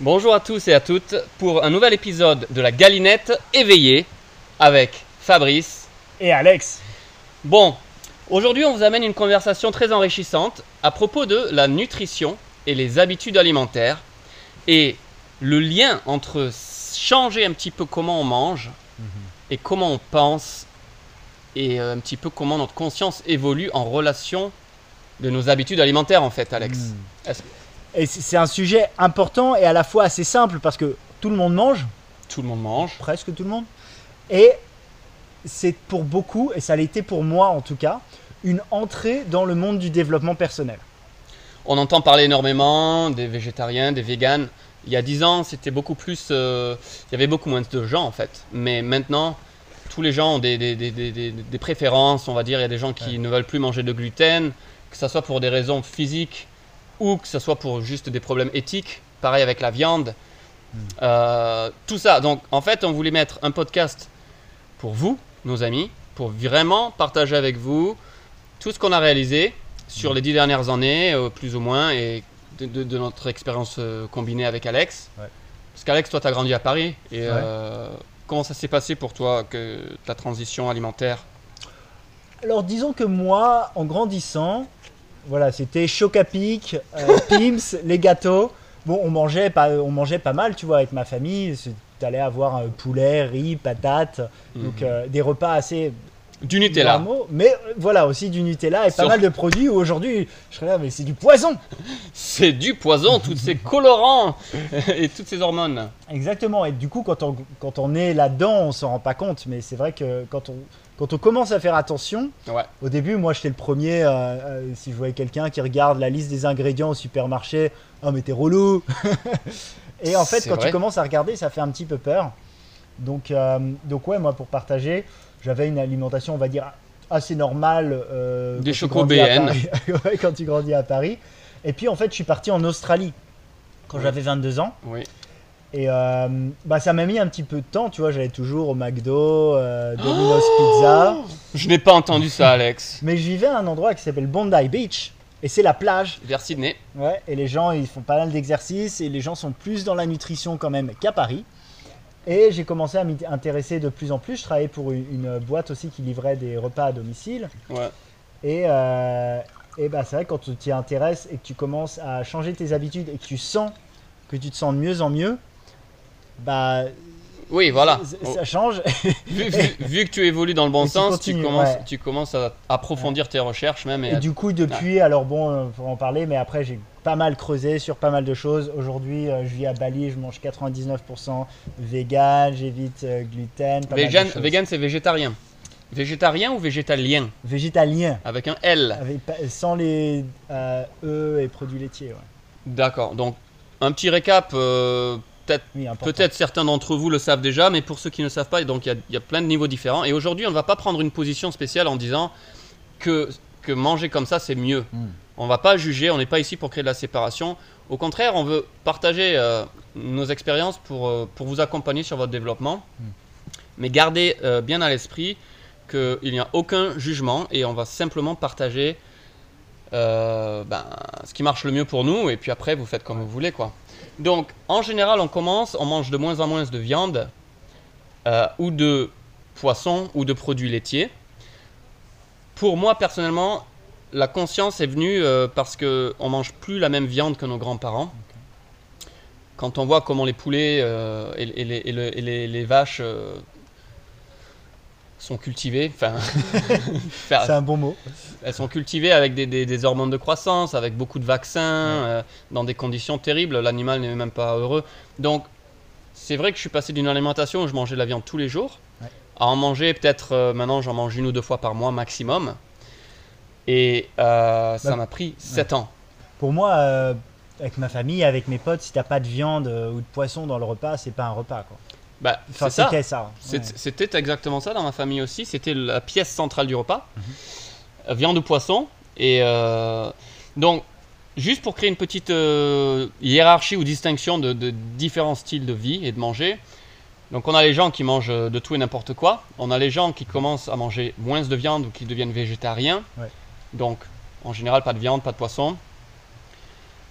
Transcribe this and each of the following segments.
Bonjour à tous et à toutes pour un nouvel épisode de la Galinette éveillée avec Fabrice. Et Alex. Bon, aujourd'hui on vous amène une conversation très enrichissante à propos de la nutrition et les habitudes alimentaires et le lien entre changer un petit peu comment on mange et comment on pense et euh, un petit peu comment notre conscience évolue en relation de nos habitudes alimentaires en fait Alex. Mm. Et c'est un sujet important et à la fois assez simple parce que tout le monde mange, Tout le monde mange. presque tout le monde. Et c'est pour beaucoup, et ça l'a été pour moi en tout cas, une entrée dans le monde du développement personnel. On entend parler énormément des végétariens, des véganes. Il y a 10 ans, c'était beaucoup plus. euh, il y avait beaucoup moins de gens en fait. Mais maintenant, tous les gens ont des, des- des- des- des- des préférences, on va dire. Il y a des gens qui ne veulent plus manger de gluten, que ce soit pour des raisons physiques ou que ce soit pour juste des problèmes éthiques. Pareil avec la viande. Euh, tout ça. Donc en fait, on voulait mettre un podcast pour vous, nos amis, pour vraiment partager avec vous tout ce qu'on a réalisé sur les dix dernières années, euh, plus ou moins, et de, de- de notre expérience euh, combinée avec Alex. Ouais. Parce qu'Alex, toi, tu as grandi à Paris. Et Ouais. comment ça s'est passé pour toi, que ta transition alimentaire? Alors disons que moi, en grandissant, voilà, c'était choc à pic, euh, Pims, les gâteaux. Bon, on mangeait pas, on mangeait pas mal, tu vois, avec ma famille. T'allais avoir euh, poulet, riz, patates, donc Mhm. euh, des repas assez Du Nutella. normaux. Mais voilà, aussi du Nutella et pas mal de produits où aujourd'hui, je serais là, mais c'est du poison. C'est du poison, tous ces colorants et toutes ces hormones. Exactement. Et du coup, quand on, quand on est là-dedans, on s'en rend pas compte. Mais c'est vrai que quand on, quand on commence à faire attention, Ouais. au début, moi, j'étais le premier. euh, euh, si je voyais quelqu'un qui regarde la liste des ingrédients au supermarché, oh, mais t'es relou. Et en fait, quand vrai. tu commences à regarder, ça fait un petit peu peur. Donc, euh, donc ouais, moi, pour partager, j'avais une alimentation, on va dire, assez normale. Des chocos BN. Quand tu grandis à Paris. Et puis, en fait, je suis parti en Australie quand Oui. j'avais 22 ans. Oui. Et euh, bah, ça m'a mis un petit peu de temps, tu vois, j'allais toujours au McDo, euh, Domino's Pizza. Je n'ai pas entendu ça, Alex. Mais je vivais à un endroit qui s'appelle Bondi Beach. Et c'est la plage. Vers Sydney. Ouais, et les gens, ils font pas mal d'exercices et les gens sont plus dans la nutrition quand même qu'à Paris. Et j'ai commencé à m'y intéresser de plus en plus. Je travaillais pour une, une boîte aussi qui livrait des repas à domicile. Ouais. Et, euh, et bah, c'est vrai, quand tu t'y intéresses et que tu commences à changer tes habitudes et que tu sens que tu te sens de mieux en mieux, bah, Oui, voilà. ça, change. Vu, vu- vu que tu évolues dans le bon Et tu sens, continues, tu, commences, ouais. tu commences à approfondir tes recherches même. Et Et à- du coup, depuis, alors bon, euh, pour en parler, mais après, j'ai pas mal creusé sur pas mal de choses. Aujourd'hui, euh, je vis à Bali, je mange 99% vegan, j'évite euh, gluten. Pas Vegan, c'est végétarien. Végétarien ou végétalien? Végétalien, Avec un L. avec sans les euh, œufs et produits laitiers. ouais. D'accord. Donc, un petit récap. Peut-être, certains d'entre vous le savent déjà, mais pour ceux qui ne savent pas, donc il y a- il y, a plein de niveaux différents. Et aujourd'hui, on ne va pas prendre une position spéciale en disant que, que manger comme ça, c'est mieux. Mm. On va pas juger, on n'est pas ici pour créer de la séparation. Au contraire, on veut partager euh, nos expériences pour, euh, pour vous accompagner sur votre développement. Mm. Mais gardez euh, bien à l'esprit qu'il n'y a aucun jugement et on va simplement partager ben, ce qui marche le mieux pour nous et puis après vous faites comme vous voulez quoi. Donc en général on commence, on mange de moins en moins de viande euh, ou de poisson ou de produits laitiers. Pour moi personnellement, la conscience est venue euh, parce que on mange plus la même viande que nos grands-parents. Quand on voit comment les poulets euh, et, et les, et le- et les- les vaches sont cultivées, enfin, C'est un bon mot. elles sont cultivées avec des, des- des hormones de croissance, avec beaucoup de vaccins, euh, dans des conditions terribles. L'animal n'est même pas heureux. Donc, c'est vrai que je suis passé d'une alimentation où je mangeais de la viande tous les jours Ouais. à en manger peut-être euh, maintenant j'en mange une ou deux fois par mois maximum. Et euh, ça Bah, m'a pris 7 ans. Pour moi, avec ma famille, avec mes potes, si t'as pas de viande ou de poisson dans le repas, c'est pas un repas. Quoi. Bah, Enfin, ça. c'était ça. C'est- ouais. C'était exactement ça dans ma famille aussi. C'était la pièce centrale du repas. Mhm. Euh, Viande ou poisson. Et euh, donc, juste pour créer une petite euh, hiérarchie ou distinction de, de différents styles de vie et de manger. Donc, on a les gens qui mangent de tout et n'importe quoi. On a les gens qui commencent à manger moins de viande ou qui deviennent végétariens. Ouais. Donc, en général, pas de viande, pas de poisson.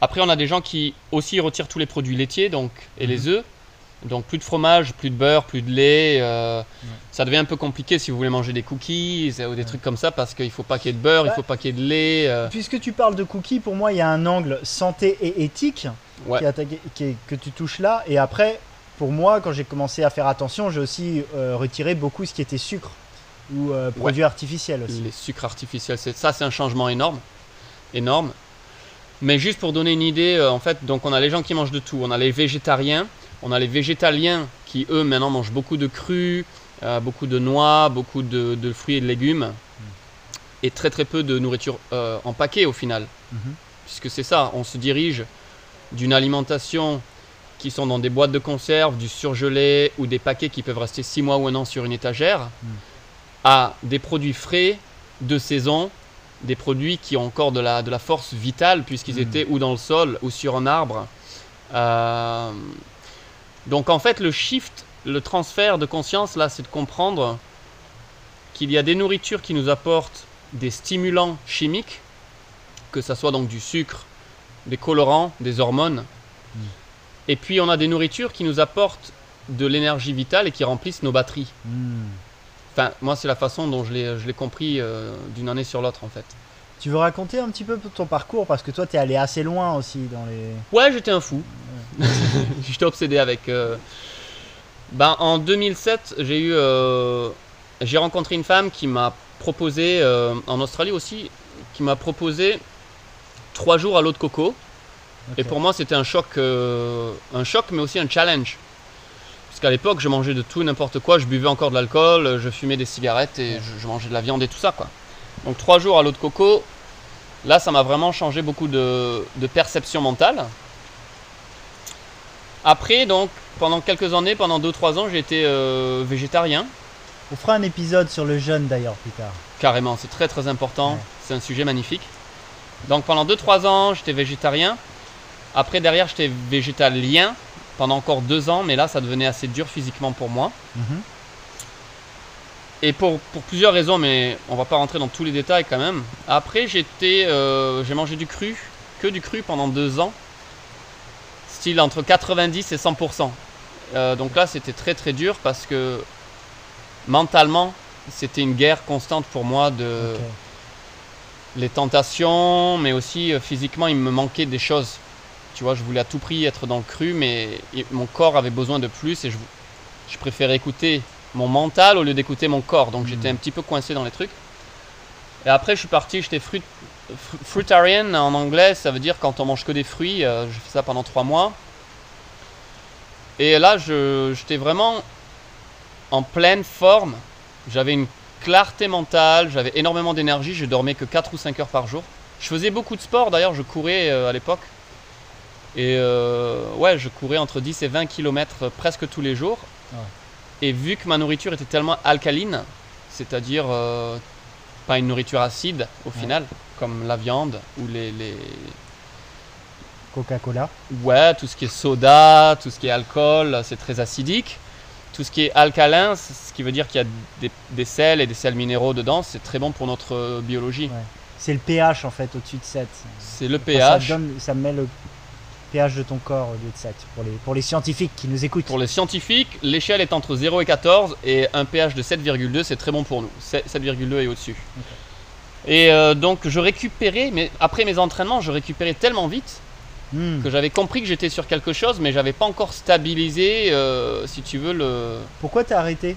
Après, on a des gens qui aussi retirent tous les produits laitiers donc, et les œufs. Donc plus de fromage, plus de beurre, plus de lait. euh, Ça devient un peu compliqué si vous voulez manger des cookies ou des trucs comme ça parce qu'il faut pas qu'il y ait de beurre, il faut pas qu'il y ait de lait. euh, Puisque tu parles de cookies, pour moi, il y a un angle santé et éthique ouais. qui est attaqué- qui est- que tu touches là. Et après, pour moi, quand j'ai commencé à faire attention, j'ai aussi euh, retiré beaucoup ce qui était sucre ou euh, produits artificiels aussi. Les sucres artificiels, c'est ça, c'est un changement énorme, énorme. Mais juste pour donner une idée, euh, en fait, donc on a les gens qui mangent de tout. On a les végétariens, on a les végétaliens qui eux maintenant mangent beaucoup de crus, euh, beaucoup de noix, beaucoup de, de fruits et de légumes, et très très peu de nourriture euh, en paquet au final, Mhm. puisque c'est ça, on se dirige d'une alimentation qui sont dans des boîtes de conserve, du surgelé ou des paquets qui peuvent rester 6 mois ou un an sur une étagère, à des produits frais de saison, des produits qui ont encore de la, de la force vitale puisqu'ils Mm. étaient ou dans le sol ou sur un arbre. Euh, donc en fait le shift, le transfert de conscience là, c'est de comprendre qu'il y a des nourritures qui nous apportent des stimulants chimiques, que ça soit donc du sucre, des colorants, des hormones. Mm. Et puis on a des nourritures qui nous apportent de l'énergie vitale et qui remplissent nos batteries. Hmm. Enfin, moi, c'est la façon dont je l'ai, je l'ai compris euh, d'une année sur l'autre, en fait. Tu veux raconter un petit peu ton parcours? Parce que toi, tu es allé assez loin aussi dans les. Ouais, j'étais un fou. j'étais obsédé avec. euh, Ben, en 2007, j'ai eu, euh, j'ai rencontré une femme qui m'a proposé, euh, en Australie aussi, qui m'a proposé trois jours à l'eau de coco. Et pour moi, c'était un choc, un choc, mais aussi un challenge. Parce qu'à l'époque, je mangeais de tout, n'importe quoi. Je buvais encore de l'alcool, je fumais des cigarettes et je, je mangeais de la viande et tout ça, quoi. Donc trois jours à l'eau de coco, là, ça m'a vraiment changé beaucoup de, de perception mentale. Après, donc, pendant quelques années, pendant 2-3 ans, j'ai été euh, végétarien. On fera un épisode sur le jeûne d'ailleurs plus tard. Carrément, c'est très très important. Ouais. C'est un sujet magnifique. Donc pendant 2-3 ans, j'étais végétarien. Après, derrière, j'étais végétalien pendant encore 2 ans, mais là, ça devenait assez dur physiquement pour moi. Mhm. Et pour, pour plusieurs raisons, mais on va pas rentrer dans tous les détails quand même. Après, j'étais, euh, j'ai mangé du cru, que du cru pendant 2 ans. Style entre 90 et 100%. Euh, donc là, c'était très très dur parce que mentalement, c'était une guerre constante pour moi de les tentations, mais aussi euh, physiquement, il me manquait des choses. Tu vois, je voulais à tout prix être dans le cru, mais mon corps avait besoin de plus et je, je préférais écouter mon mental au lieu d'écouter mon corps. Donc j'étais un petit peu coincé dans les trucs. Et après, je suis parti, j'étais fruit, fru- fruitarian en anglais, ça veut dire quand on mange que des fruits. euh, J'ai fait ça pendant trois mois. Et là, j'étais vraiment en pleine forme. J'avais une clarté mentale, j'avais énormément d'énergie, je dormais que 4 ou 5 heures par jour. Je faisais beaucoup de sport d'ailleurs, je courais euh, à l'époque. Et euh, ouais, je courais entre 10 et 20 km presque tous les jours. Ouais. Et vu que ma nourriture était tellement alcaline, c'est-à-dire euh, pas une nourriture acide au Ouais. final, comme la viande ou les, les- Coca-Cola. Ouais, tout ce qui est soda, tout ce qui est alcool, c'est très acidique. Tout ce qui est alcalin, ce qui veut dire qu'il y a des, des sels et des sels minéraux dedans, c'est très bon pour notre euh, biologie. Ouais. C'est le pH en fait au-dessus de 7. C'est le Enfin, pH. ça, donne, ça met le pH de ton corps au lieu de 7 pour les, pour les scientifiques qui nous écoutent. Pour les scientifiques, l'échelle est entre 0 et 14 et un pH de 7,2 c'est très bon pour nous. 7 7,2 et au-dessus. Et euh, donc je récupérais, mais après mes entraînements, je récupérais tellement vite Hmm. que j'avais compris que j'étais sur quelque chose, mais j'avais pas encore stabilisé, euh, si tu veux, le. Pourquoi t'as arrêté?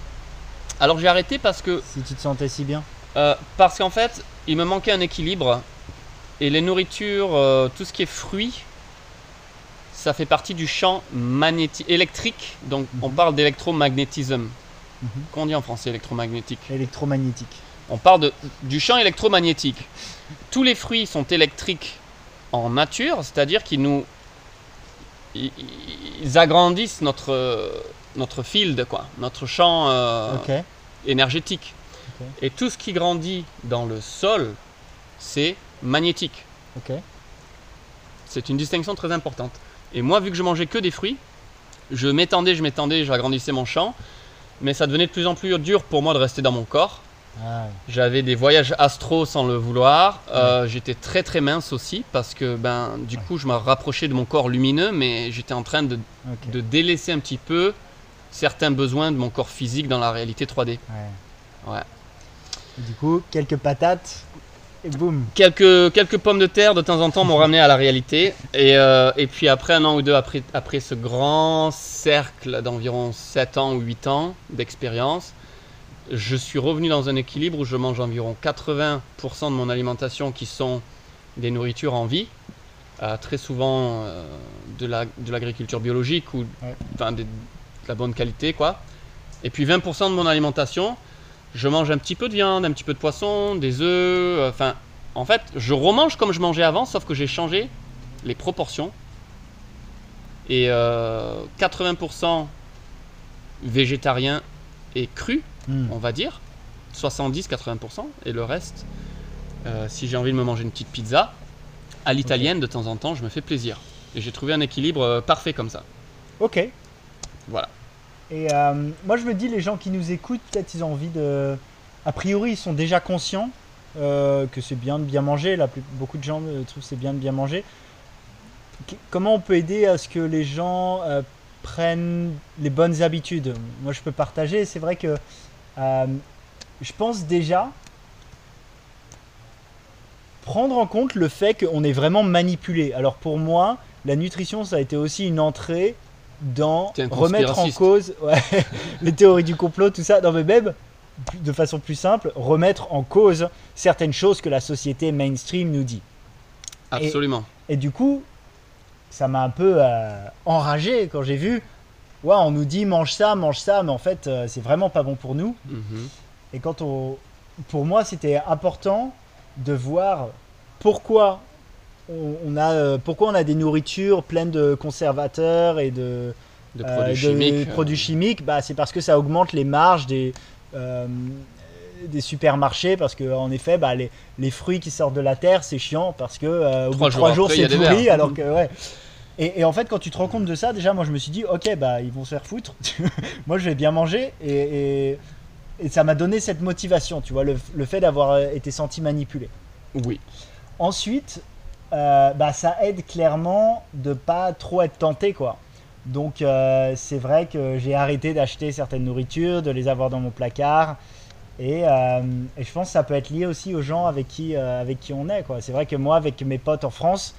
Alors j'ai arrêté parce que si tu te sentais si bien Euh, parce qu'en fait, il me manquait un équilibre. Et les nourritures, tout ce qui est fruits, ça fait partie du champ magnétique, électrique. Donc on Mhm. parle d'électromagnétisme. Mhm. Qu'on dit en français électromagnétique Électromagnétique. On parle de, du champ électromagnétique. Tous les fruits sont électriques en nature, c'est-à-dire qu'ils nous. Ils, agrandissent notre, notre field, quoi, notre champ. euh, énergétique. Et tout ce qui grandit dans le sol, c'est magnétique. C'est une distinction très importante. Et moi, vu que je mangeais que des fruits, je m'étendais, je m'étendais, j'agrandissais mon champ, mais ça devenait de plus en plus dur pour moi de rester dans mon corps. Ah, J'avais des voyages astro sans le vouloir. Euh, J'étais très très mince aussi parce que ben du coup je me rapprochais de mon corps lumineux, mais j'étais en train de, délaisser un petit peu certains besoins de mon corps physique dans la réalité 3D. Ouais. Ouais. Et du coup, quelques patates et boum. Quelques, quelques pommes de terre de temps en temps m'ont ramené à la réalité. Et, euh, et puis après un an ou deux, après, après ce grand cercle d'environ 7 ans ou 8 ans d'expérience, je suis revenu dans un équilibre où je mange environ 80% de mon alimentation qui sont des nourritures en vie, euh, très souvent euh, de la- de l'agriculture biologique ou Ouais. des- de la bonne qualité. quoi. Et puis 20% de mon alimentation, je mange un petit peu de viande, un petit peu de poisson, des œufs, euh, enfin, en fait, je remange comme je mangeais avant, sauf que j'ai changé les proportions. Et euh, 80% végétarien et cru, Hmm. on va dire. 70-80%. Et le reste, euh, si j'ai envie de me manger une petite pizza, à l'italienne, de temps en temps, je me fais plaisir. Et j'ai trouvé un équilibre euh, parfait comme ça. Ok. Voilà. Et euh, moi, je me dis, les gens qui nous écoutent, peut-être ils ont envie de. A priori, ils sont déjà conscients euh, que c'est bien de bien manger. La plus- Beaucoup de gens trouvent que c'est bien de bien manger. Qu- Comment on peut aider à ce que les gens prennent les bonnes habitudes Moi, je peux partager. C'est vrai que euh, je pense déjà prendre en compte le fait qu'on est vraiment manipulé. Alors pour moi, la nutrition, ça a été aussi une entrée dans remettre en cause ouais, les théories du complot, tout ça. Non mais même, de façon plus simple, remettre en cause certaines choses que la société mainstream nous dit. Absolument. Et du coup, ça m'a un peu euh, enragé quand j'ai vu, ouais, on nous dit mange ça, mange ça, mais en fait, euh, c'est vraiment pas bon pour nous. Mhm. Et quand on, pour moi, c'était important de voir pourquoi on, on a, euh, pourquoi on a des nourritures pleines de conservateurs et de, De euh, produits de chimiques. produits chimiques. Bah, c'est parce que ça augmente les marges des, des supermarchés parce que en effet, bah, les, les fruits qui sortent de la terre, c'est chiant parce que euh, au Trois bout de jours trois jours, c'est pourri. Alors que ouais. Et, et en fait, quand tu te rends compte de ça, déjà, moi, je me suis dit, ok, bah, ils vont se faire foutre. moi, je vais bien manger et, et, et ça m'a donné cette motivation, tu vois, le, le fait d'avoir euh, été senti manipulé. Oui. Ensuite, euh, bah, ça aide clairement de pas trop être tenté, quoi. Donc, euh, c'est vrai que j'ai arrêté d'acheter certaines nourritures, de les avoir dans mon placard. Et, euh, et je pense que ça peut être lié aussi aux gens avec qui, euh, avec qui on est, quoi. C'est vrai que moi, avec mes potes en France,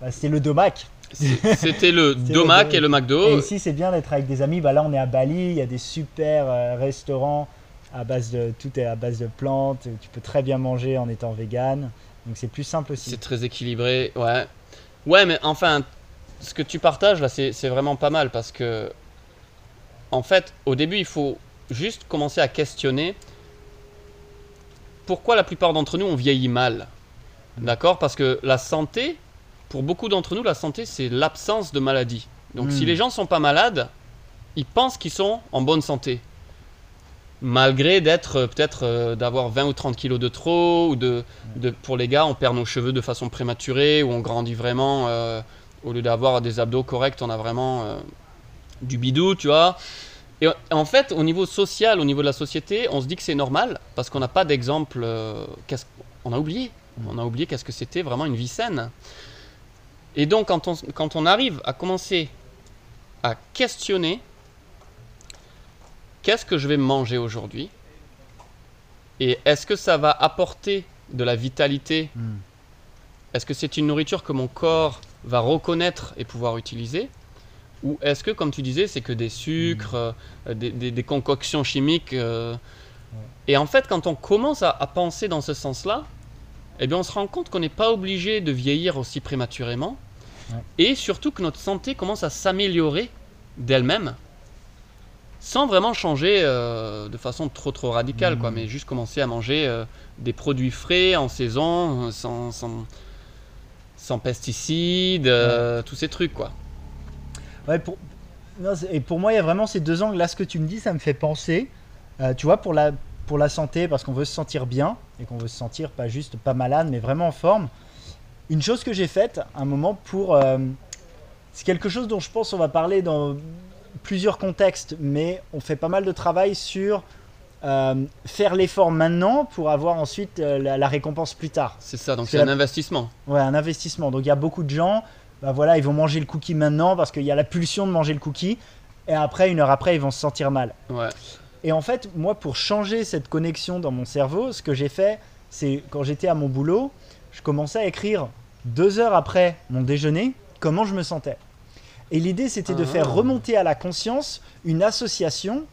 bah, c'était le domac. C'était le Domac le- et le Et McDo. ici, c'est bien d'être avec des amis. Bah, là, on est à Bali, il y a des super euh, restaurants à base de tout est à base de plantes. Tu peux très bien manger en étant vegan. Donc c'est plus simple aussi. C'est très équilibré. Ouais. Ouais, mais enfin, ce que tu partages là, c'est vraiment pas mal parce que, en fait, au début, il faut juste commencer à questionner pourquoi la plupart d'entre nous on vieillit mal. D'accord? Parce que la santé, pour beaucoup d'entre nous, la santé, c'est l'absence de maladie. Donc si Mm. les gens sont pas malades, ils pensent qu'ils sont en bonne santé. Malgré d'être euh, peut-être euh, d'avoir 20 ou 30 kilos de trop, ou de, de- pour les gars, on perd nos cheveux de façon prématurée, ou on grandit vraiment, euh, au lieu d'avoir des abdos corrects, on a vraiment euh, du bidou, tu vois. Et en fait, au niveau social, au niveau de la société, on se dit que c'est normal, parce qu'on n'a pas d'exemple. euh, on a oublié. On a oublié qu'est-ce que c'était vraiment une vie saine. Et donc, quand on, quand on arrive à commencer à questionner qu'est-ce que je vais manger aujourd'hui et est-ce que ça va apporter de la vitalité Hmm. Est-ce que c'est une nourriture que mon corps va reconnaître et pouvoir utiliser Ou est-ce que, comme tu disais, c'est que des sucres, euh, des, des- des concoctions chimiques euh, Et en fait, quand on commence à, à penser dans ce sens-là, eh bien, on se rend compte qu'on n'est pas obligé de vieillir aussi prématurément. Ouais. Et surtout que notre santé commence à s'améliorer d'elle-même sans vraiment changer euh, de façon trop trop radicale, quoi, Mhm. mais juste commencer à manger euh, des produits frais en saison, sans, sans, sans pesticides, euh, tous ces trucs, quoi. Ouais, pour... non, c'est- et pour moi, il y a vraiment ces deux angles. Là, ce que tu me dis, ça me fait penser, euh, tu vois, pour la, pour la santé, parce qu'on veut se sentir bien et qu'on veut se sentir pas juste pas malade, mais vraiment en forme. Une chose que j'ai faite à un moment pour. euh, c'est quelque chose dont je pense on va parler dans plusieurs contextes, mais on fait pas mal de travail sur euh, faire l'effort maintenant pour avoir ensuite euh, la, la récompense plus tard. C'est ça, donc C'est c'est un la- investissement. Ouais, un investissement. Donc il y a beaucoup de gens, bah voilà, ils vont manger le cookie maintenant parce qu'il y a la pulsion de manger le cookie. Et après, une heure après, ils vont se sentir mal. Ouais. Et en fait, moi, pour changer cette connexion dans mon cerveau, ce que j'ai fait, c'est quand j'étais à mon boulot, je commençais à écrire deux heures après mon déjeuner comment je me sentais. Et l'idée, c'était de Ah. faire remonter à la conscience une association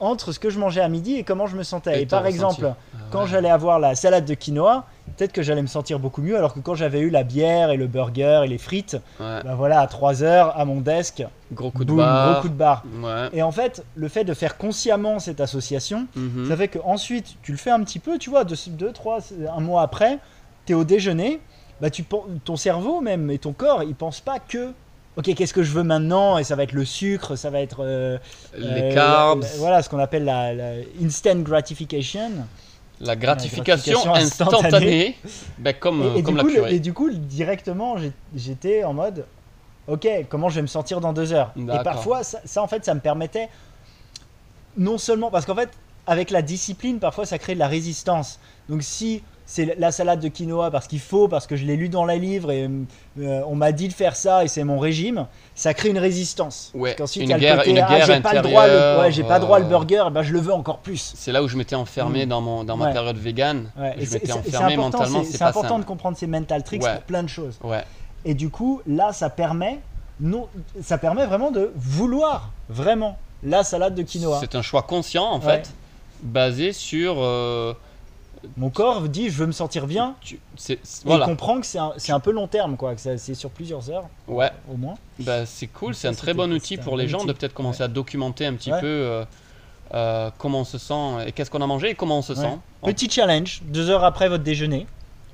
entre ce que je mangeais à midi et comment je me sentais. Et par exemple, Ah quand ouais. j'allais avoir la salade de quinoa, peut-être que j'allais me sentir beaucoup mieux, alors que quand j'avais eu la bière et le burger et les frites, Ouais. bah voilà, à 3 heures, à mon desk, Gros coup de barre. gros coup de barre. Ouais. Et en fait, le fait de faire consciemment cette association, Mhm. ça fait que ensuite tu le fais un petit peu, tu vois, deux, deux trois, un mois après, tu es au déjeuner, bah tu, ton cerveau même et ton corps, ils pensent pas que, ok, qu'est-ce que je veux maintenant? Et ça va être le sucre, ça va être euh, Les euh, carbs, la- la- voilà ce qu'on appelle la, la instant gratification. la gratification gratification instantanée, ben, comme, Et, et comme du la coup, le- et du coup, directement, j'étais en mode, ok, comment je vais me sentir dans deux heures? Et parfois, ça, ça, en fait, ça me permettait, non seulement, parce qu'en fait, avec la discipline, parfois, ça crée de la résistance. Donc si c'est la salade de quinoa parce qu'il faut, parce que je l'ai lu dans les livres et euh, on m'a dit de faire ça et c'est mon régime, ça crée une résistance. Ouais, Parce qu'ensuite, une il y a le guerre- côté, une ah, guerre j'ai pas le droit, le, ouais, j'ai pas droit le euh, burger, eh ben je le veux encore plus. C'est là où je m'étais enfermé Mm. dans, mon, dans ma Ouais. période vegan. Je c'est m'étais enfermé important, mentalement, c'est- important de comprendre ces mental tricks pour plein de choses. Ouais, Et du coup, là, ça permet, non, ça permet vraiment de vouloir vraiment la salade de quinoa. c'est un choix conscient en fait, basé sur. euh, Mon corps dit, je veux me sentir bien. tu- c'est- c'est- Et voilà, il comprend que c'est un, peu long terme, quoi, que c'est sur plusieurs heures ouais, au moins. bah, c'est cool, c'est un très bon outil pour les gens de peut-être commencer à documenter un petit Ouais. peu euh, euh, comment on se sent et qu'est-ce qu'on a mangé et comment on se Ouais. sent. En- Petit challenge, deux heures après votre déjeuner,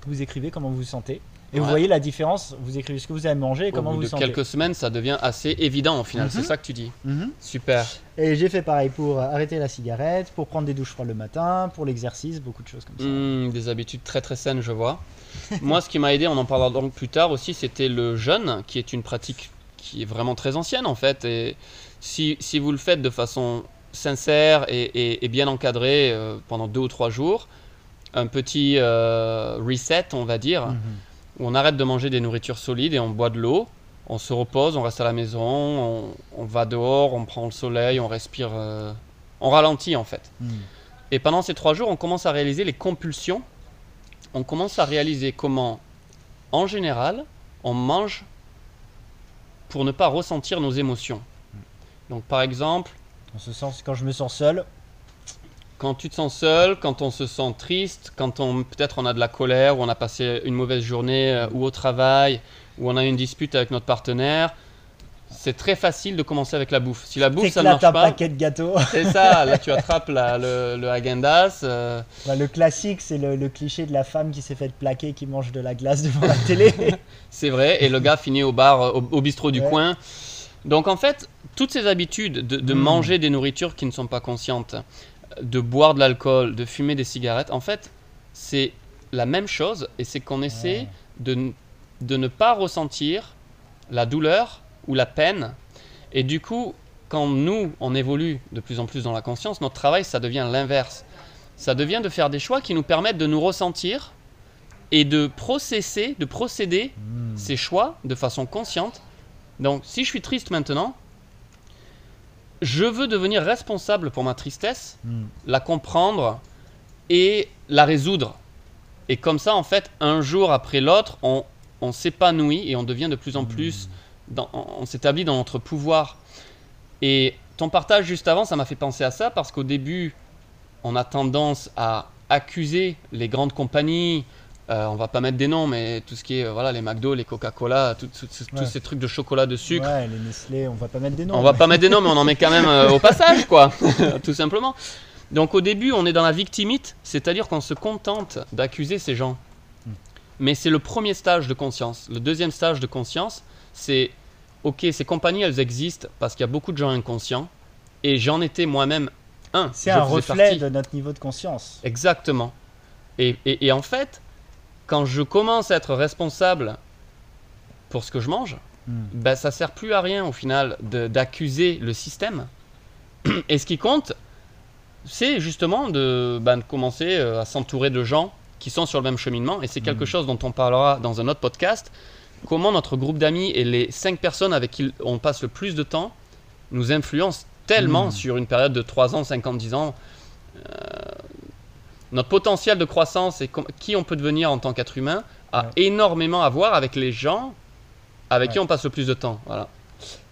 vous écrivez comment vous vous sentez. Et vous voyez la différence, vous écrivez ce que vous avez mangé et Au comment bout vous de vous sentez. quelques semaines, ça devient assez évident au final, Mhm. c'est ça que tu dis. Mhm. Super. Et j'ai fait pareil pour arrêter la cigarette, pour prendre des douches froides le matin, pour l'exercice, beaucoup de choses comme ça. Hmm, des habitudes très très saines, je vois. Moi, ce qui m'a aidé, on en parlera donc plus tard aussi, c'était le jeûne, qui est une pratique qui est vraiment très ancienne en fait. Et si, si vous le faites de façon sincère et, et- et bien encadrée euh, pendant deux ou trois jours, un petit euh, reset, on va dire, Mhm. Où on arrête de manger des nourritures solides et on boit de l'eau, on se repose, on reste à la maison, on, on va dehors, on prend le soleil, on respire, euh, on ralentit en fait. Mhm. Et pendant ces trois jours, on commence à réaliser les compulsions. On commence à réaliser comment, en général, on mange pour ne pas ressentir nos émotions. Donc, par exemple, On se sent, quand je me sens seul, quand tu te sens seul, quand on se sent triste, quand on peut-être on a de la colère, ou on a passé une mauvaise journée euh, ou au travail, ou on a une dispute avec notre partenaire, c'est très facile de commencer avec la bouffe. Si la bouffe ça ne marche un pas, paquet de gâteaux. c'est ça. Là, tu attrapes la- le, le euh, Bah, le classique, c'est le, le cliché de la femme qui s'est fait plaquer, qui mange de la glace devant la télé. C'est vrai, et le gars finit au bar, euh, au, au bistrot du Ouais. coin. Donc en fait, toutes ces habitudes de, de Mm. manger des nourritures qui ne sont pas conscientes, de boire de l'alcool, de fumer des cigarettes, en fait, c'est la même chose, et c'est qu'on essaie de, de ne pas ressentir la douleur ou la peine. Et du coup, quand nous, on évolue de plus en plus dans la conscience, notre travail, ça devient l'inverse. Ça devient de faire des choix qui nous permettent de nous ressentir et de processer, de procéder Mm. ces choix de façon consciente. Donc, si je suis triste maintenant, je veux devenir responsable pour ma tristesse, Mm. la comprendre et la résoudre. Et comme ça, en fait, un jour après l'autre, on, on s'épanouit et on devient de plus en plus, dans- on, on s'établit dans notre pouvoir. Et ton partage juste avant, ça m'a fait penser à ça parce qu'au début, on a tendance à accuser les grandes compagnies. Euh, on va pas mettre des noms, mais tout ce qui est euh, voilà les McDo, les Coca-Cola, tous ces trucs de chocolat, de sucre. Ouais, les Nestlé, on va pas mettre des noms. On va pas mettre des noms, mais on en met quand même euh, au passage, quoi. Tout simplement. Donc au début, on est dans la victimite, c'est-à-dire qu'on se contente d'accuser ces gens. Hmm. Mais c'est le premier stage de conscience. Le deuxième stage de conscience, c'est ok, ces compagnies, elles existent parce qu'il y a beaucoup de gens inconscients. Et j'en étais moi-même un. C'est un reflet partie. de notre niveau de conscience. Exactement. Et, et- et en fait, quand je commence à être responsable pour ce que je mange, Mm. ben, ça sert plus à rien au final d'accuser le système. Et ce qui compte, c'est justement de, ben, de commencer euh, à s'entourer de gens qui sont sur le même cheminement. Et c'est quelque Mm. chose dont on parlera dans un autre podcast. Comment notre groupe d'amis et les cinq personnes avec qui on passe le plus de temps nous influencent tellement Mm. sur une période de 3 ans, 5 ans, 10 ans. Euh, notre potentiel de croissance et qui on peut devenir en tant qu'être humain a Ouais. énormément à voir avec les gens avec qui on passe le plus de temps. Voilà.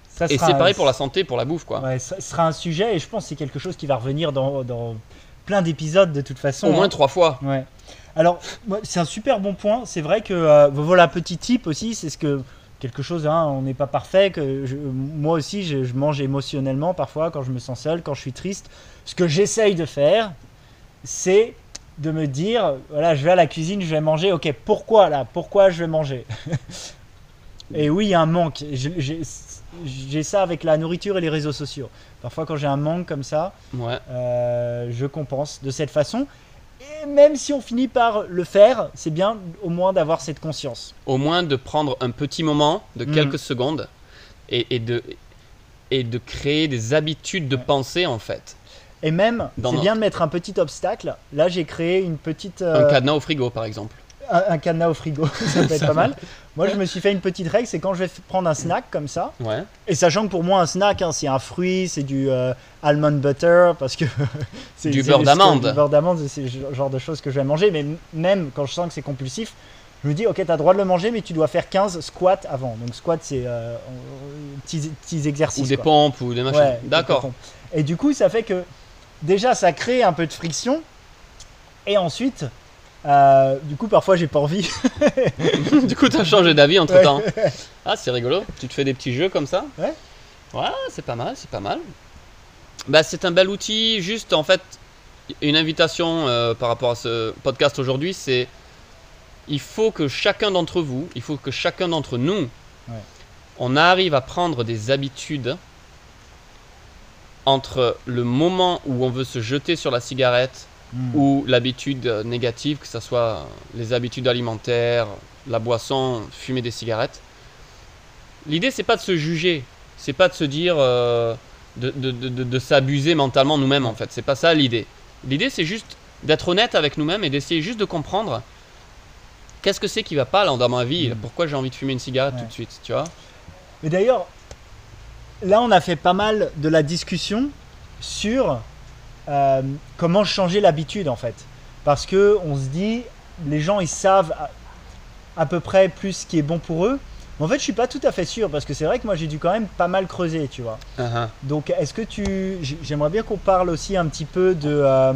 Ça Et c'est pareil pour la santé, pour la bouffe, quoi. Ouais, ça sera un sujet et je pense que c'est quelque chose qui va revenir dans, dans plein d'épisodes de toute façon. Au moins hein. trois fois. Ouais. Alors, c'est un super bon point. C'est vrai que euh, voilà, petit tip aussi, c'est ce que quelque chose, hein, on n'est pas parfait. Que je- moi aussi, je, je mange émotionnellement parfois quand je me sens seul, quand je suis triste. Ce que j'essaye de faire, c'est de me dire, voilà, je vais à la cuisine, je vais manger. Ok, pourquoi là Pourquoi je vais manger? Et oui, il y a un manque. J'ai ça avec la nourriture et les réseaux sociaux. Parfois, quand j'ai un manque comme ça, Ouais. euh, je compense de cette façon. Et même si on finit par le faire, c'est bien au moins d'avoir cette conscience. Au moins de prendre un petit moment de Mm. quelques secondes et, et de, et de créer des habitudes de Ouais. pensée, en fait. Et même, c'est notre- bien de mettre un petit obstacle. Là, j'ai créé une petite, Un euh, cadenas au frigo, par exemple. un, un cadenas au frigo. ça peut être Ça pas mal. Moi, je me suis fait une petite règle, c'est quand je vais prendre un snack comme ça, Ouais. et sachant que pour moi, un snack, hein, c'est un fruit, c'est du euh, almond butter, parce que c'est Du beurre d'amande. Du beurre d'amande, c'est le genre de choses que je vais manger. Mais même quand je sens que c'est compulsif, je me dis, ok, tu as le droit de le manger, mais tu dois faire 15 squats avant. Donc, squat, c'est euh, petits, petits exercices. Ou des quoi. pompes ou des machins. Ouais, D'accord. Et du coup, ça fait que déjà, ça crée un peu de friction. Et ensuite, euh, du coup, parfois, j'ai pas envie. du coup, t'as changé d'avis entre temps. Ah, c'est rigolo. Tu te fais des petits jeux comme ça Ouais. Ouais, c'est pas mal, c'est pas mal. Bah, c'est un bel outil. Juste, en fait, une invitation euh, par rapport à ce podcast aujourd'hui, c'est il faut que chacun d'entre vous, il faut que chacun d'entre nous, Ouais. on arrive à prendre des habitudes entre le moment où on veut se jeter sur la cigarette Hmm. ou l'habitude euh, négative, que ce soit les habitudes alimentaires, la boisson, fumer des cigarettes. L'idée, c'est pas de se juger, c'est pas de se dire euh, de, de- de- s'abuser mentalement nous-mêmes en fait. C'est pas ça l'idée. L'idée, c'est juste d'être honnête avec nous-mêmes et d'essayer juste de comprendre qu'est-ce que c'est qui va pas là dans ma vie, Mm. pourquoi j'ai envie de fumer une cigarette Ouais. tout de suite, tu vois? Mais d'ailleurs, là, on a fait pas mal de la discussion sur euh, comment changer l'habitude, en fait. Parce que on se dit, les gens, ils savent à, à peu près plus ce qui est bon pour eux. Mais en fait, je suis pas tout à fait sûr, parce que c'est vrai que moi, j'ai dû quand même pas mal creuser, tu vois. Uh-huh. Donc, est-ce que tu... J'aimerais bien qu'on parle aussi un petit peu de euh,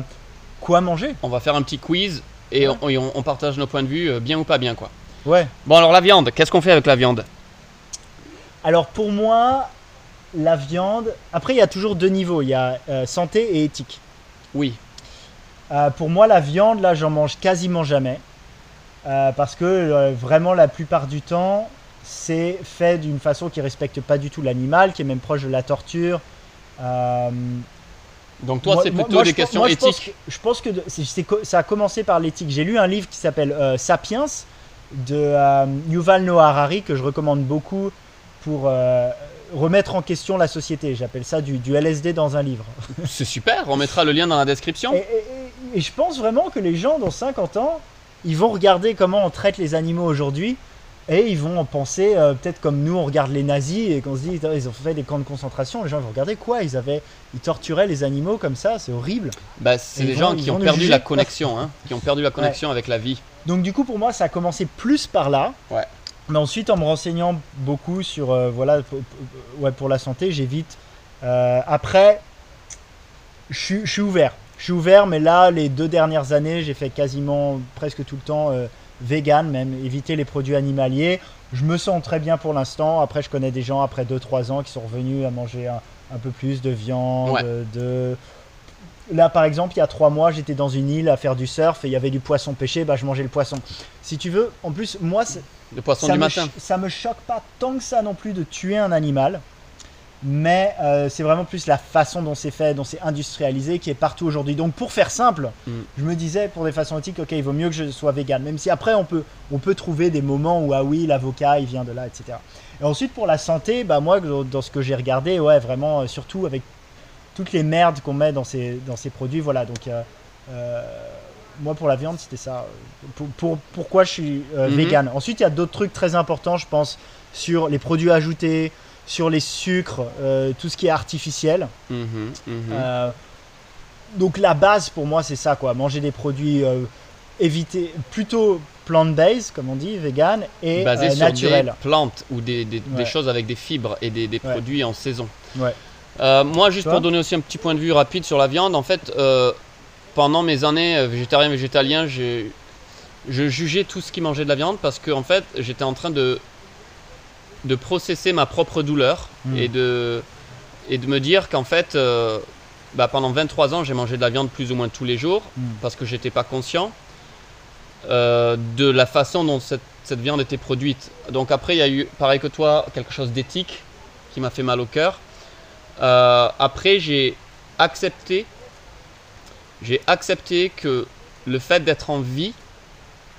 quoi manger. On va faire un petit quiz et, Ouais. on, et on- on partage nos points de vue, euh, bien ou pas bien quoi. Ouais. Bon alors la viande, qu'est-ce qu'on fait avec la viande? Alors, pour moi, la viande... Après, il y a toujours deux niveaux. Il y a euh, santé et éthique. Oui. Euh, pour moi, la viande, là, j'en mange quasiment jamais. Euh, parce que vraiment, la plupart du temps, c'est fait d'une façon qui respecte pas du tout l'animal, qui est même proche de la torture. Donc toi c'est plutôt moi, des je questions moi, je pense éthiques. que- Je pense que de- co- ça a commencé par l'éthique. J'ai lu un livre qui s'appelle Sapiens de Yuval Noah Harari que je recommande beaucoup pour euh, remettre en question la société. J'appelle ça du, du LSD dans un livre. C'est super, on mettra le lien dans la description. Et, et- et- et je pense vraiment que les gens dans 50 ans, ils vont regarder comment on traite les animaux aujourd'hui et ils vont en penser euh, peut-être comme nous on regarde les nazis et qu'on se dit ils ont fait des camps de concentration. Les gens vont regarder quoi Ils avaient, ils torturaient les animaux comme ça, c'est horrible. Bah, c'est des gens vont- qui ont perdu la connexion, hein, qui ont perdu la connexion avec la vie. Donc du coup pour moi ça a commencé plus par là. Ouais. Mais ensuite en me renseignant beaucoup sur euh, voilà ouais, pour la santé j'évite. Euh, après je suis- ouvert. Je suis ouvert mais là les deux dernières années j'ai fait quasiment presque tout le temps euh, vegan même éviter les produits animaliers. Je me sens très bien pour l'instant. Après je connais des gens après 2-3 ans qui sont revenus à manger un, un peu plus de viande, Ouais. de Là, par exemple, il y a trois mois, j'étais dans une île à faire du surf et il y avait du poisson pêché, bah, je mangeais le poisson. Si tu veux, en plus, moi, Le poisson ça, du me matin. ça me choque pas tant que ça non plus de tuer un animal, mais euh, c'est vraiment plus la façon dont c'est fait, dont c'est industrialisé, qui est partout aujourd'hui. Donc, pour faire simple, Mm. je me disais, pour des façons éthiques, ok, il vaut mieux que je sois vegan, même si après, on peut, on peut trouver des moments où, ah oui, l'avocat, il vient de là, etc. Et ensuite, pour la santé, bah, moi, dans ce que j'ai regardé, ouais, vraiment, euh, surtout avec toutes les merdes qu'on met dans ces, dans ces produits. Voilà, donc euh, moi pour la viande, c'était ça. Pour, pour- pourquoi je suis euh, Mhm. vegan. Ensuite, il y a d'autres trucs très importants, je pense, sur les produits ajoutés, sur les sucres, euh, tout ce qui est artificiel. Mhm, mhm. Euh, donc la base pour moi c'est ça quoi, manger des produits euh, éviter plutôt plant-based comme on dit, vegan et Basé sur naturel. des plantes ou des, des- choses avec des fibres et des, des Ouais. produits en saison. Ouais. Euh, moi, juste Toi pour donner aussi un petit point de vue rapide sur la viande, en fait, euh, pendant mes années euh, végétarien végétalien, je jugeais tout ce qui mangeait de la viande parce que en fait, j'étais en train de de processer ma propre douleur Mm. et de et de me dire qu'en fait, euh, bah, pendant 23 ans, j'ai mangé de la viande plus ou moins tous les jours Mm. parce que j'étais pas conscient euh, de la façon dont cette, cette viande était produite. Donc après, il y a eu, pareil que toi, quelque chose d'éthique qui m'a fait mal au cœur. Euh, après, j'ai accepté, j'ai accepté que le fait d'être en vie,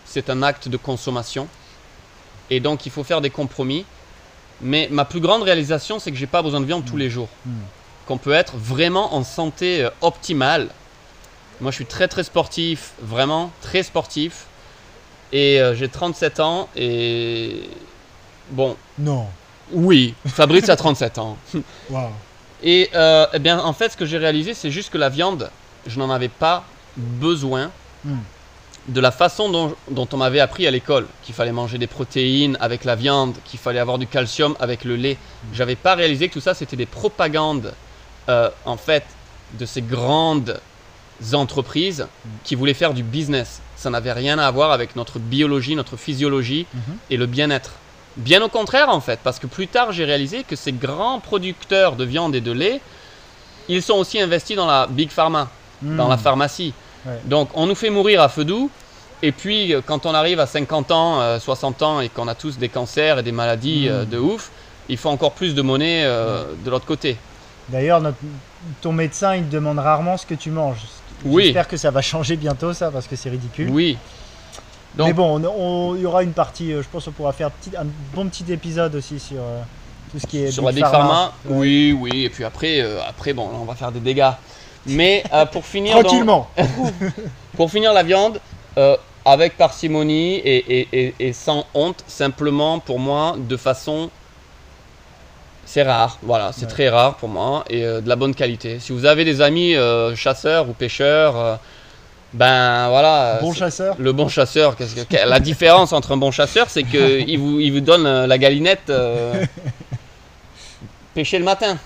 c'est un acte de consommation. Et donc, il faut faire des compromis. Mais ma plus grande réalisation, c'est que j'ai pas besoin de viande tous les jours. Mm. Qu'on peut être vraiment en santé euh, optimale. Moi, je suis très très sportif, vraiment très sportif. Et euh, j'ai 37 ans et bon, Non. oui, Fabrice a 37 ans. Waouh. Et euh, eh bien, en fait, ce que j'ai réalisé, c'est juste que la viande, je n'en avais pas besoin Mm. de la façon dont, on m'avait appris à l'école, qu'il fallait manger des protéines avec la viande, qu'il fallait avoir du calcium avec le lait. J'avais pas réalisé que tout ça, c'était des propagandes, euh, en fait, de ces grandes entreprises qui voulaient faire du business. Ça n'avait rien à voir avec notre biologie, notre physiologie et le bien-être. Bien au contraire, en fait, parce que plus tard, j'ai réalisé que ces grands producteurs de viande et de lait, ils sont aussi investis dans la big pharma, dans Mm. la pharmacie. Ouais. Donc, on nous fait mourir à feu doux. Et puis, euh, quand on arrive à 50 ans, euh, 60 ans et qu'on a tous des cancers et des maladies Mm. euh, de ouf, il faut encore plus de monnaie euh, de l'autre côté. D'ailleurs, notre- ton médecin, il te demande rarement ce que tu manges. Oui. J'espère que ça va changer bientôt, ça, parce que c'est ridicule. Oui. Donc, Mais bon, on- on- il y aura une partie, euh, je pense qu'on pourra faire petit- un bon petit épisode aussi sur euh, tout ce qui est sur la Big Pharma, oui, oui. Et puis après, euh, après bon, là, on va faire des dégâts. Mais euh, pour finir, dans- Tranquillement. pour finir la viande, euh, avec parcimonie et, et- et- et sans honte, simplement pour moi, de façon. C'est rare, voilà, c'est Ouais. très rare pour moi et euh, de la bonne qualité. Si vous avez des amis chasseurs ou pêcheurs, ben voilà. Bon chasseur. le bon chasseur, qu'est-ce que- la différence entre un bon chasseur, c'est qu'il vous, il vous donne la galinette euh, pêcher le matin.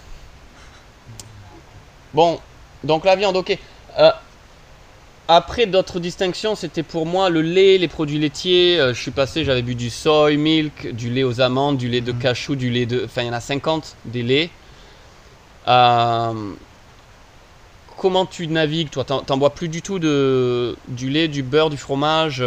Bon, donc la viande, ok. Euh, après, d'autres distinctions, c'était pour moi le lait, les produits laitiers. Euh, je suis passé, j'avais bu du soy milk, du lait aux amandes, du lait de Mhm. cachou, du lait de. Enfin, il y en a 50 des laits. Euh, comment tu navigues, toi? T'en bois plus du tout de, du lait, du beurre, du fromage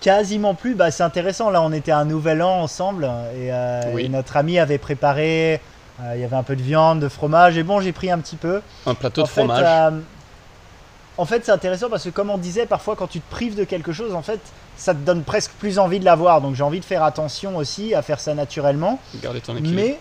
Quasiment plus. Bah, c'est intéressant. Là, on était à un nouvel an ensemble et, Oui. et notre ami avait préparé. Euh, Il y avait un peu de viande, de fromage. Et bon, j'ai pris un petit peu. Un plateau en de fromage. Fait, euh, en fait, c'est intéressant parce que, comme on disait, parfois quand tu te prives de quelque chose, en fait, ça te donne presque plus envie de l'avoir. Donc, j'ai envie de faire attention aussi à faire ça naturellement. Garder ton équilibre. Mais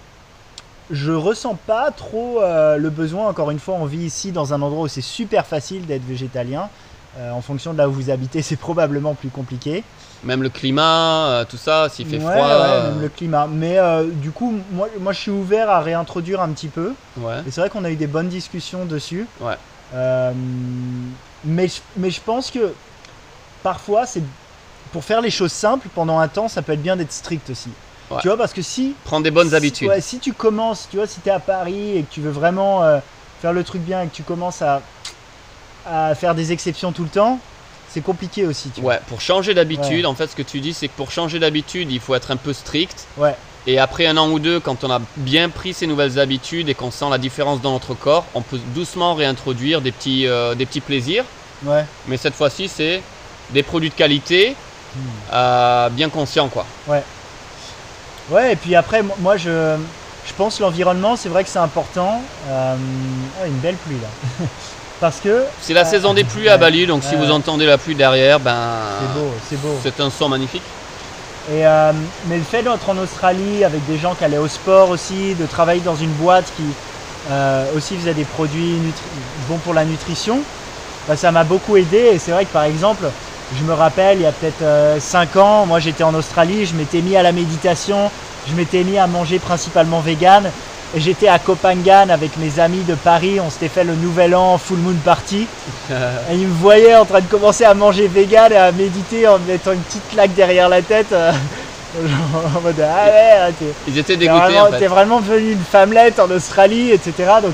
je ressens pas trop euh, le besoin. Encore une fois, on vit ici dans un endroit où c'est super facile d'être végétalien. Euh, en fonction de là où vous habitez, c'est probablement plus compliqué. Même le climat, euh, tout ça, s'il fait Ouais, froid. ouais, euh, même le climat. Mais euh, du coup, moi, moi, je suis ouvert à réintroduire un petit peu. ouais. Et c'est vrai qu'on a eu des bonnes discussions dessus. Ouais. Mais, je- mais je pense que parfois, c'est pour faire les choses simples pendant un temps, ça peut être bien d'être strict aussi. Ouais. Tu vois, parce que si. Prendre des bonnes si- habitudes. ouais, si tu commences, tu vois, si tu es à Paris et que tu veux vraiment faire le truc bien et que tu commences à, à faire des exceptions tout le temps, c'est compliqué aussi. Tu vois. Ouais, pour changer d'habitude, Ouais. en fait, ce que tu dis, c'est que pour changer d'habitude, il faut être un peu strict. Ouais. Et après un an ou deux, quand on a bien pris ces nouvelles habitudes et qu'on sent la différence dans notre corps, on peut doucement réintroduire des petits, euh, des petits plaisirs. Ouais. Mais cette fois-ci, c'est des produits de qualité, Hmm. euh, bien conscients, quoi. Ouais, et puis après, mo- moi, je, je pense l'environnement, c'est vrai que c'est important. Euh, ah, une belle pluie là. Parce que C'est la Euh, saison des pluies à Bali, donc si vous entendez la pluie derrière, ben, c'est beau, c'est beau. c'est un son magnifique. Et, euh, mais le fait d'être en Australie avec des gens qui allaient au sport aussi, de travailler dans une boîte qui, euh, aussi faisait des produits bons pour la nutrition, bah, ça m'a beaucoup aidé. Et c'est vrai que par exemple, je me rappelle, il y a peut-être 5 ans, moi j'étais en Australie, je m'étais mis à la méditation, je m'étais mis à manger principalement vegan. J'étais à Copenhague avec mes amis de Paris, on s'était fait le nouvel an full moon party. Et ils me voyaient en train de commencer à manger vegan et à méditer en me mettant une petite claque derrière la tête. genre en mode ah ouais, t'es Ils étaient t'es dégoûtés vraiment, en fait. t'es vraiment devenu une femmelette en Australie, etc. Donc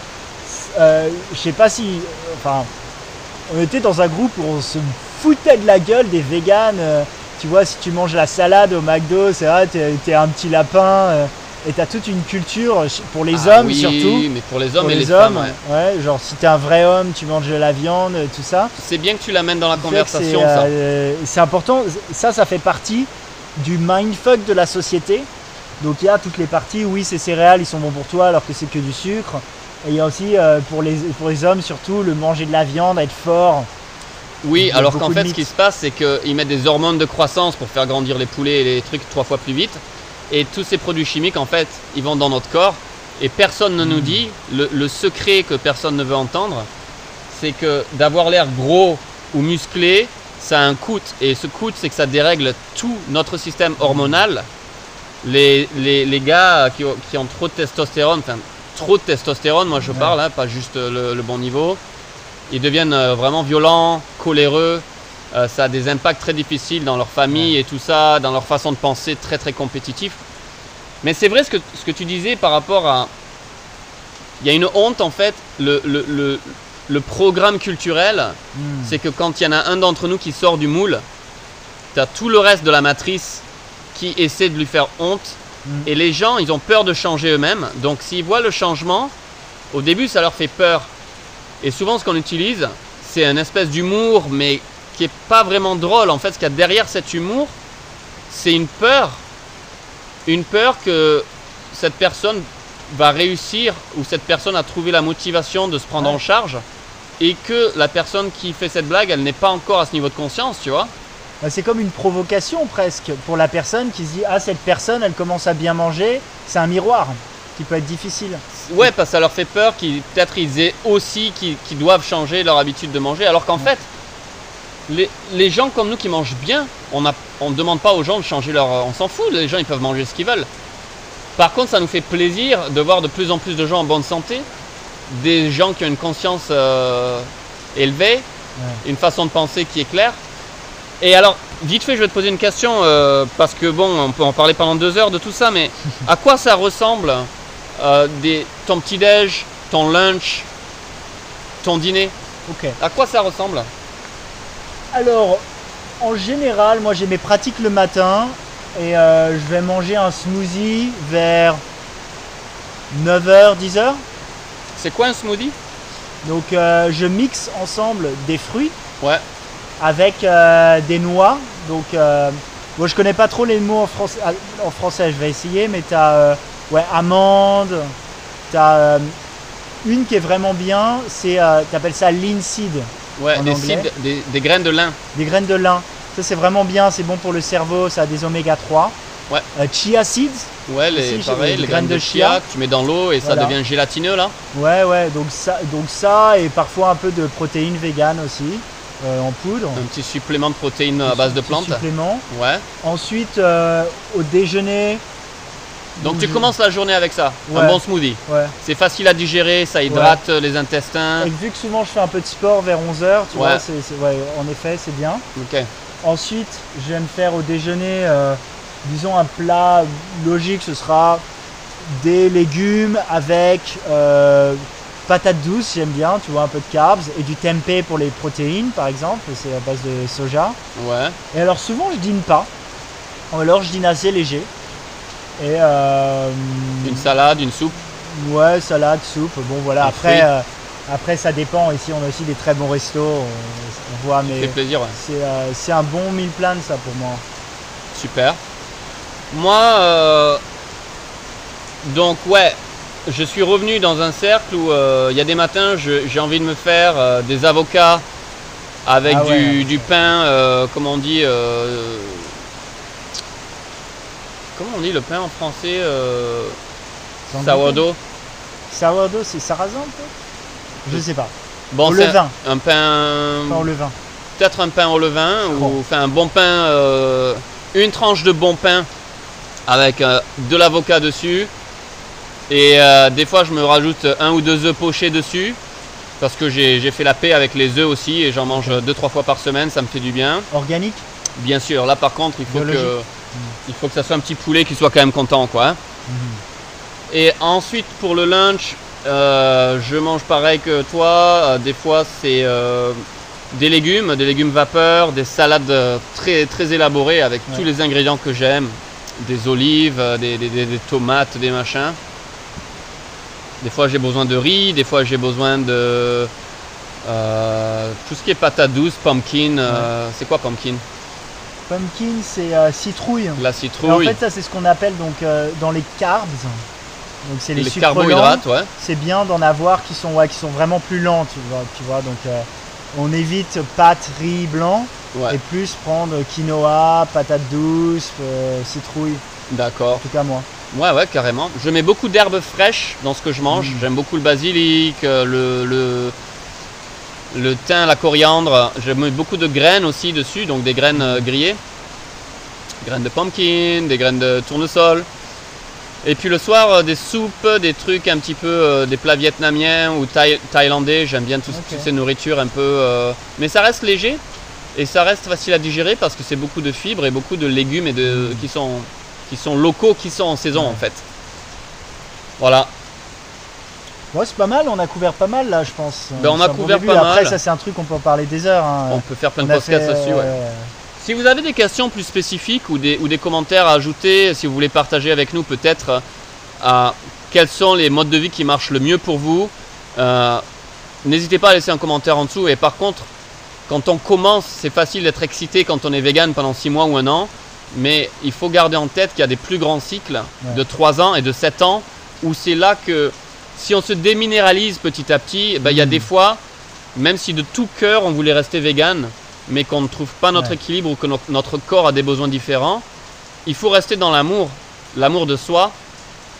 euh, je sais pas si. Enfin, on était dans un groupe où on se foutait de la gueule des véganes. euh, tu vois, si tu manges la salade au McDo, c'est vrai, t'es, t'es un petit lapin. euh, et t'as toute une culture pour les Ah hommes oui, surtout. mais pour les hommes Pour et les, les, hommes, femmes, ouais. ouais, genre si t'es un vrai homme, tu manges de la viande, euh, tout ça. C'est bien que tu l'amènes dans la conversation, c'est, ça. euh, c'est important, ça, ça fait partie du mindfuck de la société. Donc il y a toutes les parties, oui, ces céréales, ils sont bons pour toi alors que c'est que du sucre. Et il y a aussi euh, pour, les, pour les hommes surtout le manger de la viande, être fort. Oui, alors qu'en fait, ce qui se passe, c'est qu'ils mettent des hormones de croissance pour faire grandir les poulets et les trucs trois fois plus vite. Et tous ces produits chimiques, en fait, ils vont dans notre corps. Et personne ne nous dit, le, le secret que personne ne veut entendre, c'est que d'avoir l'air gros ou musclé, ça a un coût. Et ce coût, c'est que ça dérègle tout notre système hormonal. Les, les, les gars qui ont, qui ont trop de testostérone, enfin trop de testostérone, moi je parle, hein, pas juste le, le bon niveau, ils deviennent euh, vraiment violents, coléreux. Euh, ça a des impacts très difficiles dans leur famille et tout ça, dans leur façon de penser très très compétitif. Mais c'est vrai ce que, ce que tu disais par rapport à. Il y a une honte en fait, le, le, le, le programme culturel, Hmm. c'est que quand il y en a un d'entre nous qui sort du moule, tu as tout le reste de la matrice qui essaie de lui faire honte. Mm. Et les gens, ils ont peur de changer eux-mêmes. Donc s'ils voient le changement, au début, ça leur fait peur. Et souvent, ce qu'on utilise, c'est une espèce d'humour, mais qui est pas vraiment drôle. En fait, ce qu'il y a derrière cet humour, c'est une peur. Une peur que cette personne va réussir ou cette personne a trouvé la motivation de se prendre Ouais. en charge et que la personne qui fait cette blague, elle n'est pas encore à ce niveau de conscience, tu vois. Bah, c'est comme une provocation presque pour la personne qui se dit ah cette personne elle commence à bien manger, c'est un miroir qui peut être difficile. Ouais, parce que ça leur fait peur qu'ils peut-être ils aient aussi qu'ils qu'ils doivent changer leur habitude de manger, alors qu'en fait, les, les gens comme nous qui mangent bien, on ne on demande pas aux gens de changer leur, on s'en fout, les gens ils peuvent manger ce qu'ils veulent. Par contre, ça nous fait plaisir de voir de plus en plus de gens en bonne santé, des gens qui ont une conscience euh, élevée, une façon de penser qui est claire. Et alors, vite fait, je vais te poser une question, euh, parce que bon, on peut en parler pendant deux heures de tout ça, mais à quoi ça ressemble euh, des, ton petit-déj, ton lunch, ton dîner? Ok. À quoi ça ressemble? Alors, en général, moi j'ai mes pratiques le matin et euh, je vais manger un smoothie vers 9h, 10h. C'est quoi un smoothie? Donc euh, je mixe ensemble des fruits Ouais. avec euh, des noix. Donc moi je connais pas trop les mots en français, en français je vais essayer, mais tu as ouais, amandes, tu as une qui est vraiment bien, c'est tu appelles ça linseed, Ouais, En des, anglais. des, des graines de lin. des graines de lin. Ça c'est vraiment bien, c'est bon pour le cerveau, ça a des oméga 3. Ouais. Euh, chia seeds, Ouais, les, pareil, graines de chia, que tu mets dans l'eau et ça devient gélatineux là. ouais ouais, donc ça, donc ça et parfois un peu de protéines véganes aussi euh, en poudre. Un petit supplément de protéines à base de plantes. supplément. Ouais. Ensuite euh, au déjeuner, Donc tu commences la journée avec ça, un bon smoothie. ouais. C'est facile à digérer, ça hydrate les intestins. Et vu que souvent je fais un peu de sport vers 11h, tu vois, en effet, c'est bien. Ok. Ensuite, je vais me faire au déjeuner, euh, disons un plat logique, ce sera des légumes avec euh, patates douces, j'aime bien, tu vois, un peu de carbs, et du tempeh pour les protéines, par exemple, c'est à base de soja. Ouais. Et alors souvent je dîne pas, ou alors je dîne assez léger. Et euh, Une salade, une soupe. Ouais, salade, soupe. Bon, voilà. Après, euh, après, ça dépend. Ici, on a aussi des très bons restos. On, on voit, mais plaisir. ouais. c'est euh, c'est un bon meal plan, ça, pour moi. Super. Moi, donc ouais, je suis revenu dans un cercle où il y a des matins, je- j'ai envie de me faire des avocats avec Ah ouais. du, du pain, comment on dit, comment on dit le pain en français, euh, sourdough, Sourdough, c'est sarrasin peut-être? Je sais pas. Bon, au c'est levain, un pain, pas au levain. peut-être un pain au levain Bon. ou enfin un bon pain, euh, une tranche de bon pain avec euh, de l'avocat dessus. Et euh, des fois, je me rajoute un ou deux œufs pochés dessus parce que j'ai j'ai fait la paix avec les œufs aussi et j'en mange deux trois fois par semaine, ça me fait du bien. Organique? Bien sûr, là par contre, il faut Biologique? que il faut que ça soit un petit poulet qui soit quand même content, quoi. hein. Et ensuite pour le lunch, euh, je mange pareil que toi. Euh, des fois c'est euh, des légumes, des légumes vapeur, des salades très très élaborées avec Ouais. tous les ingrédients que j'aime, des olives, des, des- des- des tomates, des machins. Des fois j'ai besoin de riz, des fois j'ai besoin de euh, tout ce qui est patate douce, pumpkin. c'est quoi pumpkin? Pumpkin, c'est euh, citrouille. La Et en citrouille, fait, ça, c'est ce qu'on appelle donc euh, dans les carbs. Donc, c'est les, les, lents. carbohydrates, ouais. C'est bien d'en avoir qui sont, ouais, qui sont vraiment plus lents, tu vois. Tu vois donc, euh, on évite pâtes, riz blanc ouais. et plus prendre quinoa, patate douce, citrouille. D'accord. En tout cas, moi. Ouais, ouais, carrément. Je mets beaucoup d'herbes fraîches dans ce que je mange. Mm. J'aime beaucoup le basilic, le, le, le thym, la coriandre. Je mets beaucoup de graines aussi dessus, donc des graines euh, grillées. Graines de pumpkin, des graines de tournesol. Et puis le soir, euh, des soupes, des trucs un petit peu, euh, des plats vietnamiens ou thaï- thaïlandais. J'aime bien tout- toutes ces nourritures un peu. euh, Mais ça reste léger et ça reste facile à digérer parce que c'est beaucoup de fibres et beaucoup de légumes et de, qui, sont, qui sont locaux, qui sont en saison Ouais. en fait. Voilà. Ouais, c'est pas mal, on a couvert pas mal là, je pense. Ben, on C'est a bon couvert pas Après, mal. ça, c'est un truc, on peut en parler des heures. hein. On peut faire plein On de podcasts fait, là-dessus. ouais. euh, Si vous avez des questions plus spécifiques ou des, ou des commentaires à ajouter, si vous voulez partager avec nous peut-être euh, quels sont les modes de vie qui marchent le mieux pour vous, euh, n'hésitez pas à laisser un commentaire en dessous. Et par contre, quand on commence, c'est facile d'être excité quand on est vegan pendant 6 mois ou un an. Mais il faut garder en tête qu'il y a des plus grands cycles Ouais. de 3 ans et de 7 ans où c'est là que si on se déminéralise petit à petit, ben, il y a Mm. des fois, même si de tout cœur on voulait rester vegan, mais qu'on ne trouve pas notre Ouais. équilibre ou que no- notre corps a des besoins différents, il faut rester dans l'amour, l'amour de soi,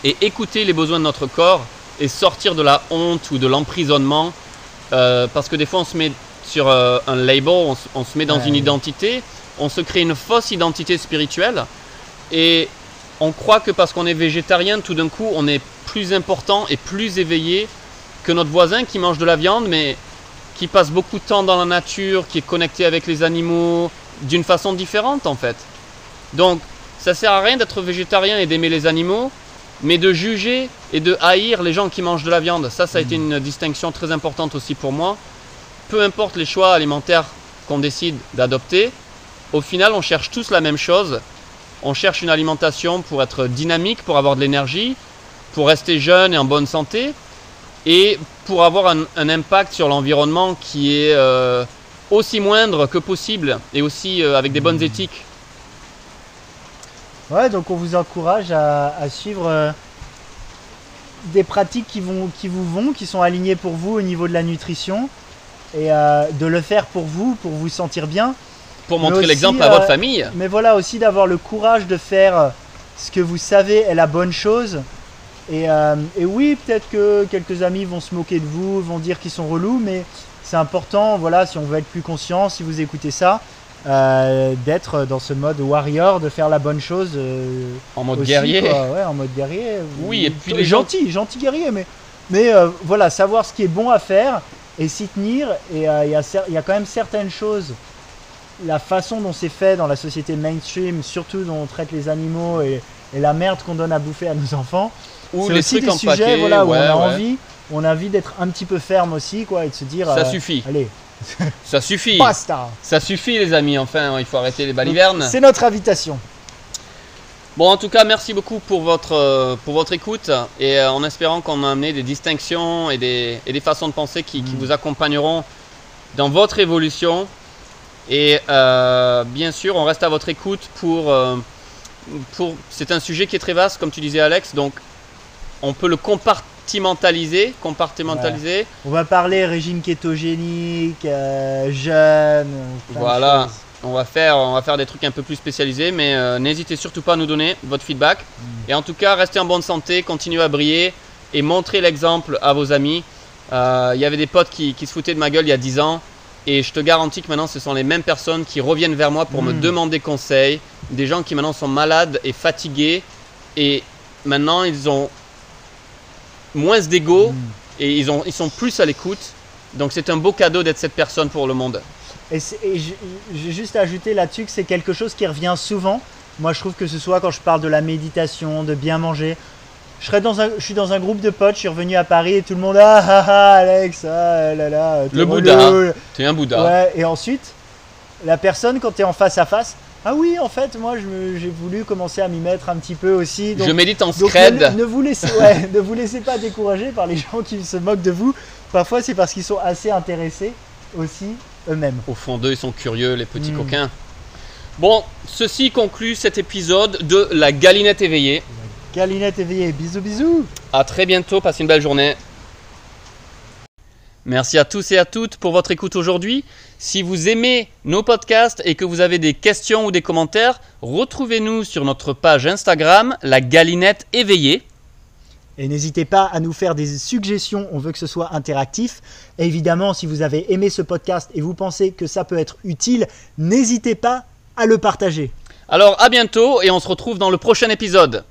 et écouter les besoins de notre corps et sortir de la honte ou de l'emprisonnement, euh, parce que des fois on se met sur euh, un label, on, se- on se met dans Ouais. une identité, on se crée une fausse identité spirituelle, et on croit que parce qu'on est végétarien, tout d'un coup on est plus important et plus éveillé que notre voisin qui mange de la viande, mais qui passe beaucoup de temps dans la nature, qui est connecté avec les animaux d'une façon différente en fait. Donc ça sert à rien d'être végétarien et d'aimer les animaux, mais de juger et de haïr les gens qui mangent de la viande. Ça, ça a été une distinction très importante aussi pour moi. Peu importe les choix alimentaires qu'on décide d'adopter, au final on cherche tous la même chose. On cherche une alimentation pour être dynamique, pour avoir de l'énergie, pour rester jeune et en bonne santé, et pour avoir un, un impact sur l'environnement qui est euh, aussi moindre que possible et aussi euh, avec des bonnes éthiques. Ouais, donc on vous encourage à, à suivre euh, des pratiques qui, vont, qui vous vont, qui sont alignées pour vous au niveau de la nutrition, et de le faire pour vous, pour vous sentir bien. Pour montrer l'exemple à euh, votre famille. Mais voilà aussi d'avoir le courage de faire euh, ce que vous savez est la bonne chose. Et, euh, et oui, peut-être que quelques amis vont se moquer de vous, vont dire qu'ils sont relous, mais c'est important, voilà, si on veut être plus conscient, si vous écoutez ça, euh, d'être dans ce mode warrior, de faire la bonne chose. euh, En mode aussi, guerrier. ouais, en mode guerrier. Oui, et puis les gens- gentil, gentil guerrier, mais, mais euh, voilà, savoir ce qui est bon à faire et s'y tenir. Et euh, il y, y a quand même certaines choses, la façon dont c'est fait dans la société mainstream, surtout dont on traite les animaux et, et la merde qu'on donne à bouffer à nos enfants. Ou c'est les aussi trucs des en sujets paquet. voilà, où ouais, on a ouais. envie, on a envie d'être un petit peu ferme aussi, quoi, et de se dire. Ça euh, suffit. Allez, Ça suffit. basta. Ça suffit les amis, enfin il faut arrêter les balivernes. C'est notre invitation. Bon en tout cas merci beaucoup pour votre, euh, pour votre écoute et euh, en espérant qu'on a amené des distinctions et des, et des façons de penser qui, qui Mm. vous accompagneront dans votre évolution. Et euh, bien sûr on reste à votre écoute pour... euh, pour c'est un sujet qui est très vaste comme tu disais Alex, donc on peut le compartimentaliser, compartimentaliser. On va parler régime kétogénique, euh, jeûne. Voilà. On va faire, on va faire des trucs un peu plus spécialisés, mais euh, n'hésitez surtout pas à nous donner votre feedback. Mm. Et en tout cas, restez en bonne santé, continuez à briller et montrez l'exemple à vos amis. Il y avait des potes qui, qui se foutaient de ma gueule il y a 10 ans. Et je te garantis que maintenant, ce sont les mêmes personnes qui reviennent vers moi pour me Mm. demander conseil. Des gens qui maintenant sont malades et fatigués. Et maintenant, ils ont moins d'ego Mm. et ils, ont, ils sont plus à l'écoute. Donc c'est un beau cadeau d'être cette personne pour le monde. Et, j'ai juste ajouté là-dessus que c'est quelque chose qui revient souvent. Moi, je trouve que ce soit quand je parle de la méditation, de bien manger. Je, serais dans un, je suis dans un groupe de potes, je suis revenu à Paris et tout le monde ah ah ah Alex ah là là t'es Le. Bouddha. Tu es un Bouddha. Ouais, et ensuite la personne quand tu es en face à face ah oui en fait moi j'ai voulu commencer à m'y mettre un petit peu aussi donc je médite en donc scred. ne, ne vous laissez, ouais, ne vous laissez pas décourager par les gens qui se moquent de vous. Parfois, c'est parce qu'ils sont assez intéressés aussi eux-mêmes. Au fond d'eux, ils sont curieux, les petits Mm. coquins. Bon, ceci conclut cet épisode de La Galinette éveillée. Galinette éveillée, bisous bisous À très bientôt, passez une belle journée. Merci à tous et à toutes pour votre écoute aujourd'hui. Si vous aimez nos podcasts et que vous avez des questions ou des commentaires, retrouvez-nous sur notre page Instagram, La Galinette éveillée. Et n'hésitez pas à nous faire des suggestions, on veut que ce soit interactif. Et évidemment, si vous avez aimé ce podcast et vous pensez que ça peut être utile, n'hésitez pas à le partager. Alors à bientôt et on se retrouve dans le prochain épisode.